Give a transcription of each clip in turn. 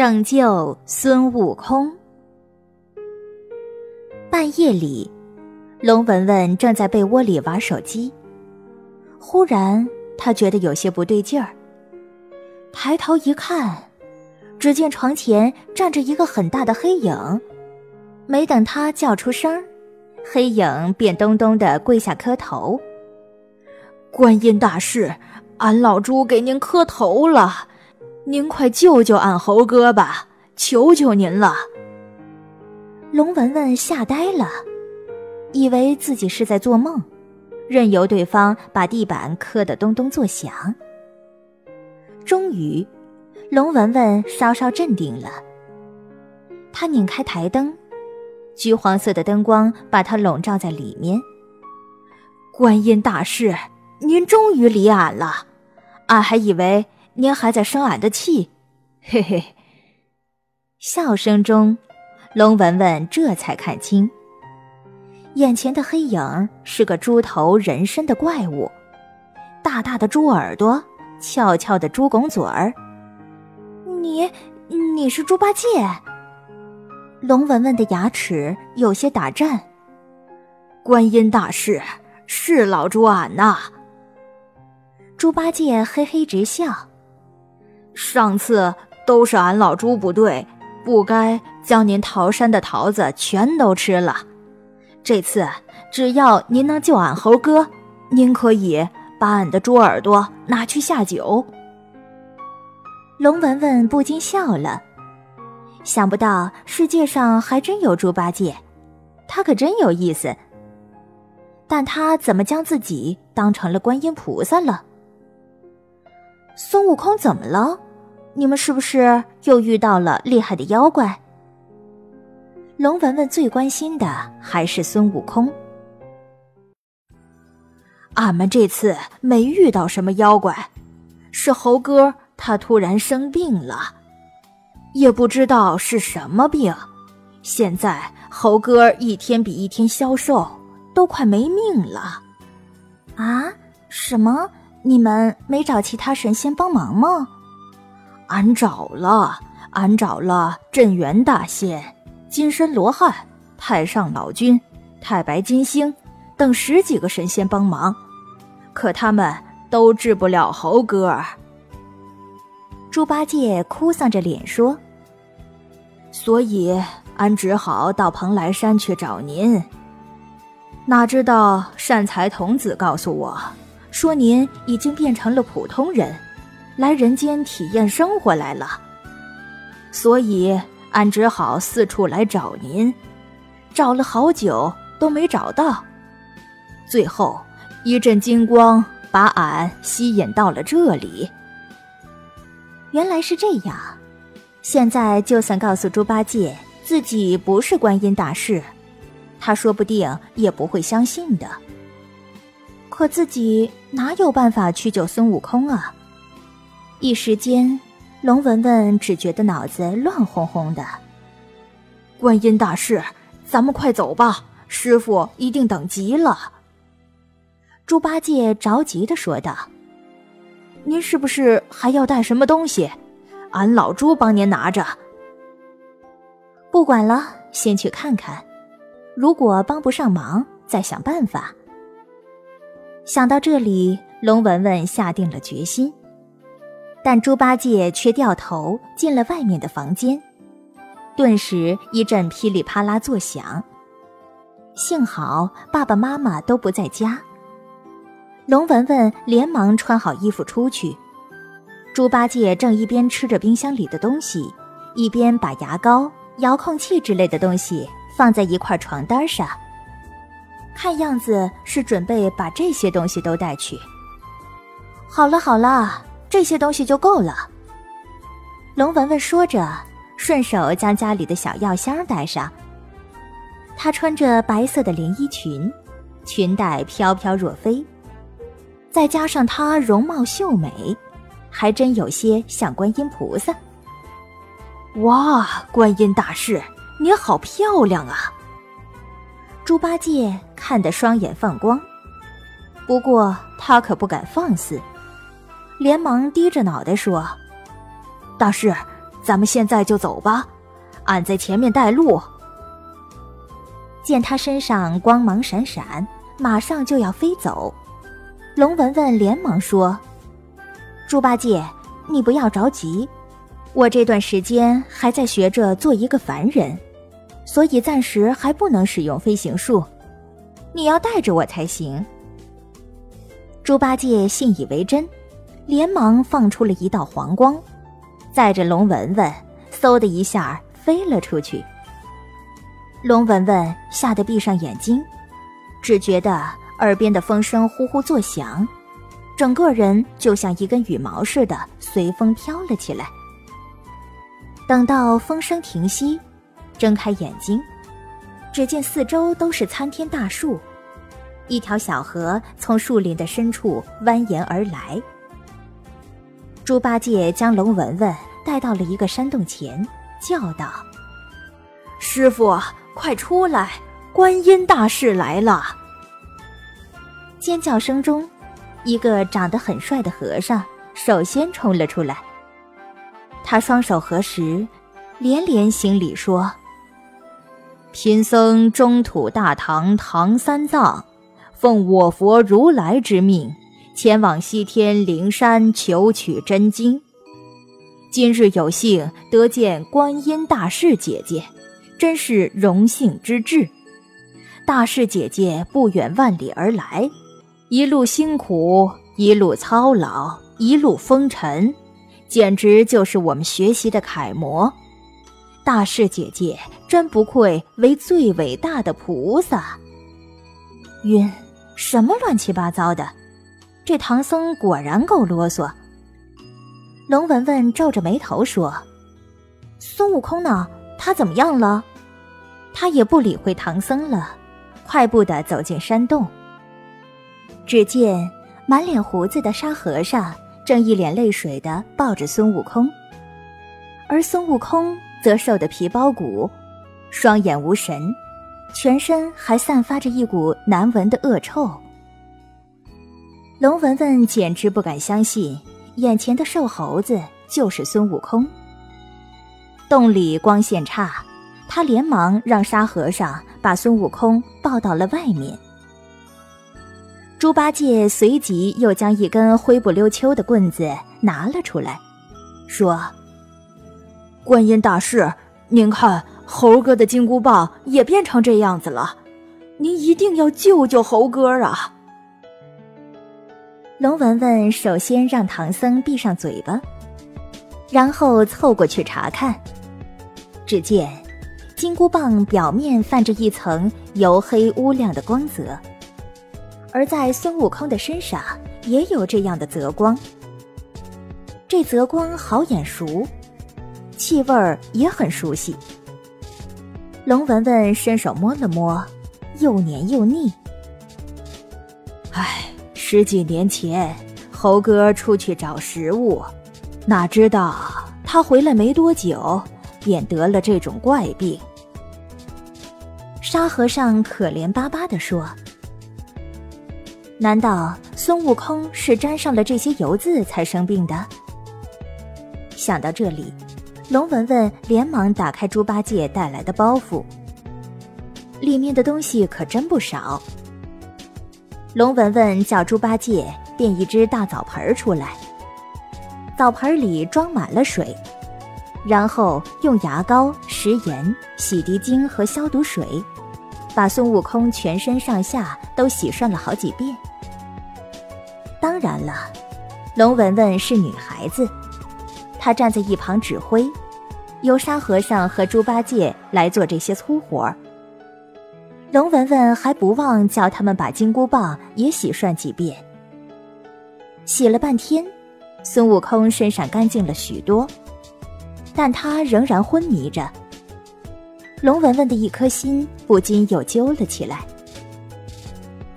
拯救孙悟空。半夜里，龙文文正在被窝里玩手机，忽然他觉得有些不对劲儿。抬头一看，只见床前站着一个很大的黑影。没等他叫出声黑影便咚咚的跪下磕头：“观音大士，俺老猪给您磕头了。”您快救救俺猴哥吧！求求您了。龙文文吓呆了，以为自己是在做梦，任由对方把地板磕得咚咚作响。终于，龙文文稍稍镇定了。他拧开台灯，橘黄色的灯光把他笼罩在里面。观音大士，您终于理俺了，俺还以为。您还在生俺的气，嘿嘿。笑声中，龙文文这才看清，眼前的黑影是个猪头人身的怪物，大大的猪耳朵，翘翘的猪拱嘴儿。你，你是猪八戒？龙文文的牙齿有些打颤。观音大士，是老猪俺呐。猪八戒嘿嘿直笑。上次都是俺老猪不对，不该将您桃山的桃子全都吃了。这次只要您能救俺猴哥，您可以把俺的猪耳朵拿去下酒。龙文文不禁笑了，想不到世界上还真有猪八戒，他可真有意思。但他怎么将自己当成了观音菩萨了？孙悟空怎么了？你们是不是又遇到了厉害的妖怪？龙文文最关心的还是孙悟空。俺们这次没遇到什么妖怪，是猴哥他突然生病了，也不知道是什么病。现在猴哥一天比一天消瘦，都快没命了。啊？什么？你们没找其他神仙帮忙吗？俺找了，俺找了镇元大仙、金身罗汉、太上老君、太白金星等十几个神仙帮忙，可他们都治不了猴哥。猪八戒哭丧着脸说：“所以俺只好到蓬莱山去找您。哪知道善财童子告诉我，说您已经变成了普通人。”来人间体验生活来了，所以俺只好四处来找您，找了好久都没找到，最后一阵金光把俺吸引到了这里。原来是这样，现在就算告诉猪八戒自己不是观音大士，他说不定也不会相信的。可自己哪有办法去救孙悟空啊？一时间，龙文文只觉得脑子乱哄哄的。观音大士，咱们快走吧，师傅一定等急了。猪八戒着急的说道：“您是不是还要带什么东西？俺老猪帮您拿着。”不管了，先去看看，如果帮不上忙，再想办法。想到这里，龙文文下定了决心。但猪八戒却掉头进了外面的房间，顿时一阵噼里啪啦作响。幸好爸爸妈妈都不在家。龙文文连忙穿好衣服出去，猪八戒正一边吃着冰箱里的东西，一边把牙膏、遥控器之类的东西放在一块床单上，看样子是准备把这些东西都带去。好了好了。这些东西就够了。龙文文说着，顺手将家里的小药箱带上。她穿着白色的连衣裙，裙带飘飘若飞，再加上她容貌秀美，还真有些像观音菩萨。哇，观音大士，你好漂亮啊！猪八戒看得双眼放光，不过他可不敢放肆。连忙低着脑袋说：“大师，咱们现在就走吧，俺在前面带路。见他身上光芒闪闪，马上就要飞走，龙文文连忙说：“猪八戒，你不要着急，我这段时间还在学着做一个凡人，所以暂时还不能使用飞行术，你要带着我才行。”猪八戒信以为真，连忙放出了一道黄光，载着龙文文，嗖的一下飞了出去。龙文文吓得闭上眼睛，只觉得耳边的风声呼呼作响，整个人就像一根羽毛似的随风飘了起来。等到风声停息，睁开眼睛，只见四周都是参天大树。一条小河从树林的深处蜿蜒而来。猪八戒将龙文文带到了一个山洞前，叫道：“师傅，快出来！观音大士来了！”尖叫声中，一个长得很帅的和尚首先冲了出来。他双手合十，连连行礼说：“贫僧中土大唐唐三藏。”奉我佛如来之命，前往西天灵山求取真经。今日有幸得见观音大士姐姐，真是荣幸之至。大士姐姐不远万里而来，一路辛苦，一路操劳，一路风尘，简直就是我们学习的楷模。大士姐姐真不愧为最伟大的菩萨。晕。什么乱七八糟的！这唐僧果然够啰嗦。龙文文皱着眉头说：“孙悟空呢？他怎么样了？”他也不理会唐僧了，快步的走进山洞。只见满脸胡子的沙和尚正一脸泪水的抱着孙悟空，而孙悟空则瘦得皮包骨，双眼无神。全身还散发着一股难闻的恶臭。龙文文简直不敢相信，眼前的瘦猴子就是孙悟空。洞里光线差，他连忙让沙和尚把孙悟空抱到了外面。猪八戒随即又将一根灰不溜秋的棍子拿了出来，说：“观音大士，您看。”猴哥的金箍棒也变成这样子了，您一定要救救猴哥啊！龙文文首先让唐僧闭上嘴巴，然后凑过去查看。只见金箍棒表面泛着一层黝黑乌亮的光泽，而在孙悟空的身上也有这样的泽光。这泽光好眼熟，气味儿也很熟悉。龙文文伸手摸了摸，又黏又腻。唉，十几年前猴哥出去找食物，哪知道他回来没多久，便得了这种怪病。沙和尚可怜巴巴地说：“难道孙悟空是沾上了这些油渍才生病的？”想到这里。龙文文连忙打开猪八戒带来的包袱，里面的东西可真不少。龙文文叫猪八戒变一只大澡盆出来，澡盆里装满了水，然后用牙膏、食盐、洗涤精和消毒水，把孙悟空全身上下都洗涮了好几遍。当然了，龙文文是女孩子。他站在一旁指挥，由沙和尚和猪八戒来做这些粗活。龙文文还不忘叫他们把金箍棒也洗涮几遍。洗了半天，孙悟空身上干净了许多，但他仍然昏迷着。龙文文的一颗心不禁又揪了起来。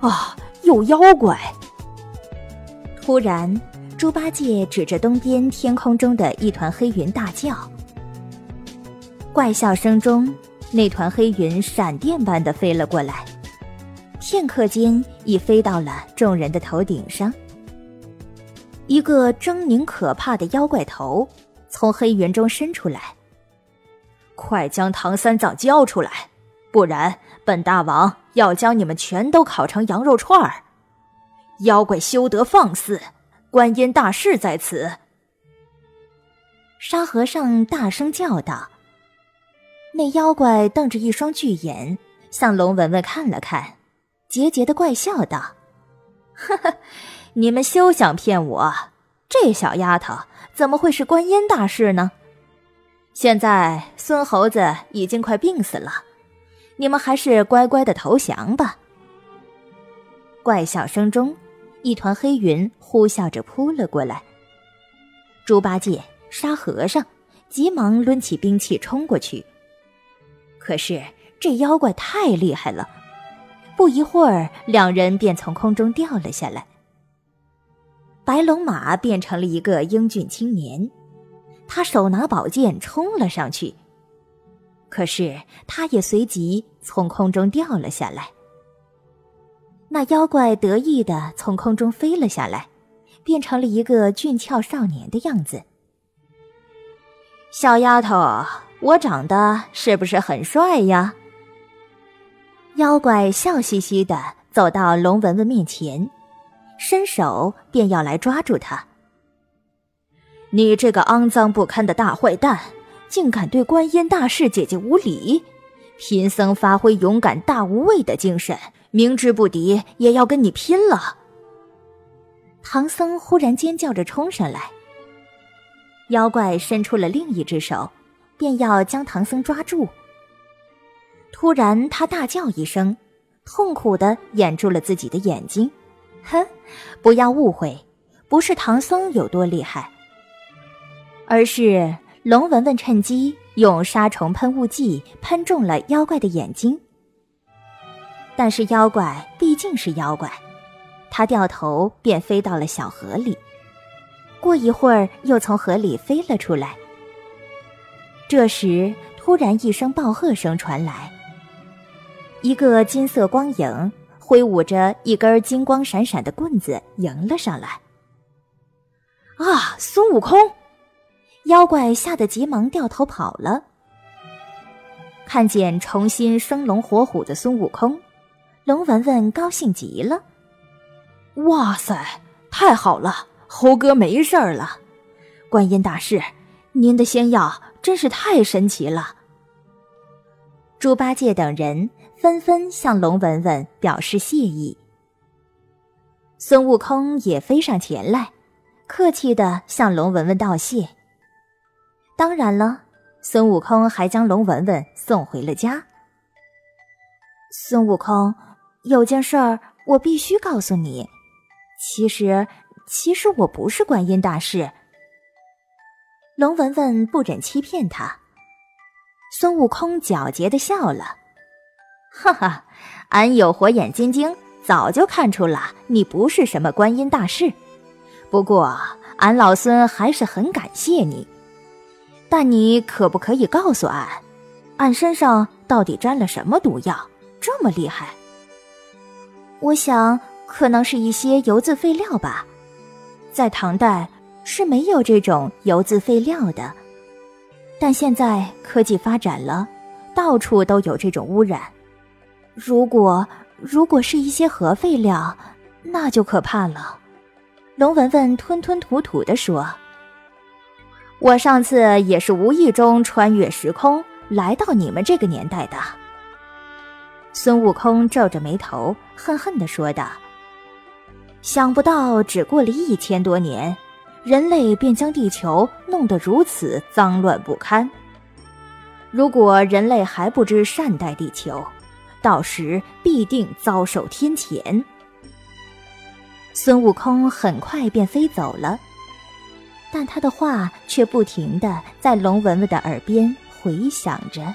啊，有妖怪！突然。猪八戒指着东边天空中的一团黑云大叫，怪笑声中，那团黑云闪电般的飞了过来，片刻间已飞到了众人的头顶上。一个狰狞可怕的妖怪头从黑云中伸出来。快将唐三藏交出来，不然本大王要将你们全都烤成羊肉串儿！妖怪休得放肆！观音大士在此！沙和尚大声叫道。那妖怪瞪着一双巨眼，向龙文文看了看，桀桀的怪笑道：“呵呵，你们休想骗我！这小丫头怎么会是观音大士呢？”现在孙猴子已经快病死了，你们还是乖乖的投降吧。怪笑声中，一团黑云呼啸着扑了过来。猪八戒、沙和尚急忙抡起兵器冲过去，可是这妖怪太厉害了，不一会儿，两人便从空中掉了下来。白龙马变成了一个英俊青年。他手拿宝剑冲了上去，可是他也随即从空中掉了下来。那妖怪得意的从空中飞了下来，变成了一个俊俏少年的样子。小丫头，我长得是不是很帅呀？妖怪笑嘻嘻的走到龙文文面前，伸手便要来抓住他。你这个肮脏不堪的大坏蛋，竟敢对观音大士姐姐无礼！贫僧发挥勇敢大无畏的精神，明知不敌也要跟你拼了！唐僧忽然尖叫着冲上来，妖怪伸出了另一只手，便要将唐僧抓住。突然，他大叫一声，痛苦的掩住了自己的眼睛。哼，不要误会，不是唐僧有多厉害。而是龙文文趁机用杀虫喷雾剂喷中了妖怪的眼睛，但是妖怪毕竟是妖怪，他掉头便飞到了小河里，过一会儿又从河里飞了出来。这时，突然一声暴喝声传来，一个金色光影挥舞着一根金光闪闪的棍子迎了上来。啊，孙悟空！妖怪吓得急忙掉头跑了。看见重新生龙活虎的孙悟空，龙文文高兴极了。哇塞，太好了，猴哥没事儿了！观音大士，您的仙药真是太神奇了。猪八戒等人纷纷向龙文文表示谢意。孙悟空也飞上前来，客气的向龙文文道谢。当然了，孙悟空还将龙文文送回了家。孙悟空，有件事儿我必须告诉你，其实，其实我不是观音大士。龙文文不忍欺骗他，孙悟空狡黠的笑了，哈哈，俺有火眼金睛，早就看出了你不是什么观音大士。不过，俺老孙还是很感谢你。但你可不可以告诉俺，俺身上到底沾了什么毒药，这么厉害？我想可能是一些油渍废料吧，在唐代是没有这种油渍废料的，但现在科技发展了，到处都有这种污染。如果如果是一些核废料，那就可怕了。龙文文吞吞吐吐地说。我上次也是无意中穿越时空来到你们这个年代的。孙悟空皱着眉头，恨恨地说道：“想不到只过了一千多年，人类便将地球弄得如此脏乱不堪。如果人类还不知善待地球，到时必定遭受天谴。”孙悟空很快便飞走了。但他的话却不停的在龙文文的耳边回响着。